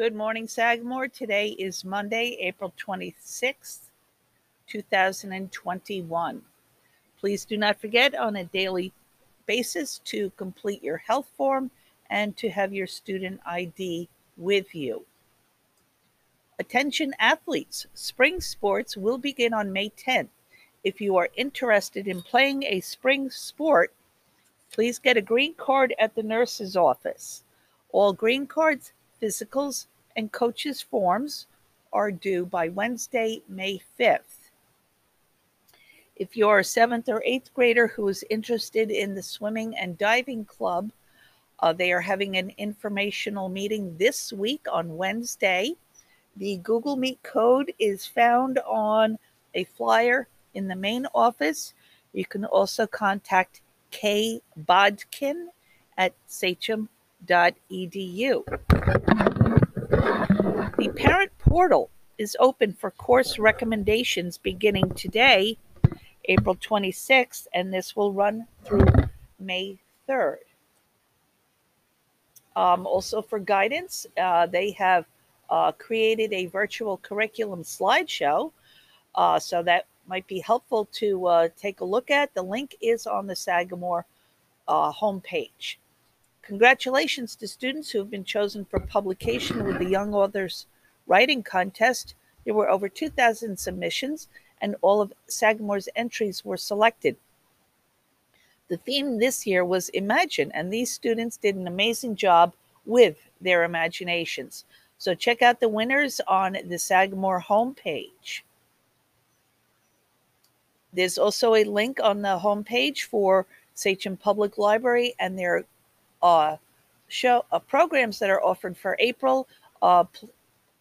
Good morning, Sagamore. Today is Monday, April 26th, 2021. Please do not forget on a daily basis to complete your health form and to have your student ID with you. Attention athletes, spring sports will begin on May 10th. If you are interested in playing a spring sport, please get a green card at the nurse's office. All green cards, physicals, and coaches' forms are due by Wednesday, May 5th. If you're a seventh or eighth grader who is interested in the swimming and diving club, uh, they are having an informational meeting this week on Wednesday. The Google Meet code is found on a flyer in the main office. You can also contact Kay Bodkin at sachem.edu. The parent portal is open for course recommendations beginning today, April 26th, and this will run through May 3rd. Um, also, for guidance, uh, they have uh, created a virtual curriculum slideshow, uh, so that might be helpful to uh, take a look at. The link is on the Sagamore uh, homepage. Congratulations to students who have been chosen for publication with the Young Authors Writing Contest. There were over 2,000 submissions, and all of Sagamore's entries were selected. The theme this year was Imagine, and these students did an amazing job with their imaginations. So check out the winners on the Sagamore homepage. There's also a link on the homepage for Sachem Public Library and their uh, show uh, programs that are offered for April. Uh,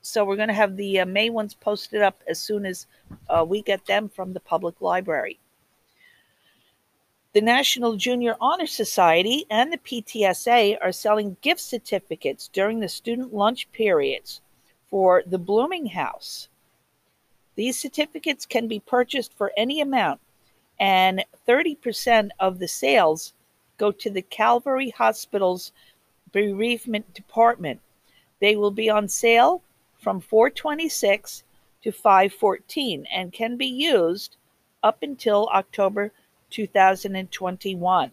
so we're going to have the uh, May ones posted up as soon as uh, we get them from the public library. The National Junior Honor Society and the PTSA are selling gift certificates during the student lunch periods for the Blooming House. These certificates can be purchased for any amount, and 30% of the sales go to the Calvary Hospital's bereavement department. They will be on sale from 426 to 514 and can be used up until October 2021.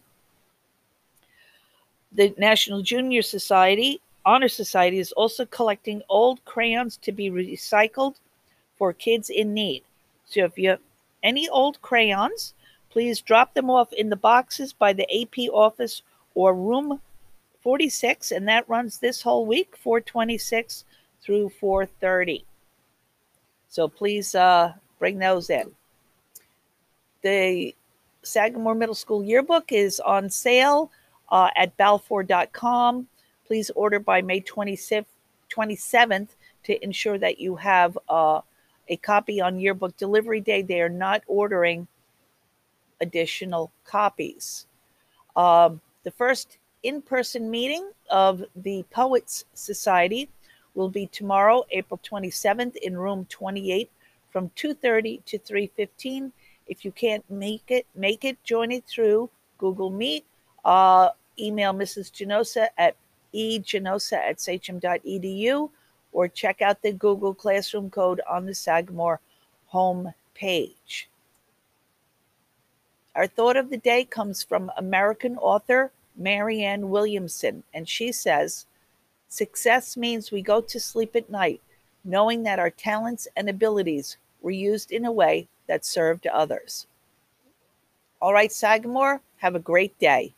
The National Junior Society Honor Society is also collecting old crayons to be recycled for kids in need. So if you have any old crayons, please drop them off in the boxes by the AP office or room 46 and that runs this whole week 426 through 430. So please uh, bring those in. The Sagamore Middle School yearbook is on sale uh, at balfour.com. Please order by May 27th, 27th to ensure that you have uh, a copy on yearbook delivery day. They are not ordering additional copies. Um, the first in person meeting of the Poets Society will be tomorrow, April 27th, in room 28 from 2:30 to 3:15 if you can't make it, make it, join it through Google Meet. Uh, email Mrs. Genosa at egenosa at sachem.edu or check out the Google Classroom code on the Sagamore home page. Our thought of the day comes from American author Marianne Williamson, and she says, Success means we go to sleep at night knowing that our talents and abilities were used in a way that served others. All right, Sagamore, have a great day.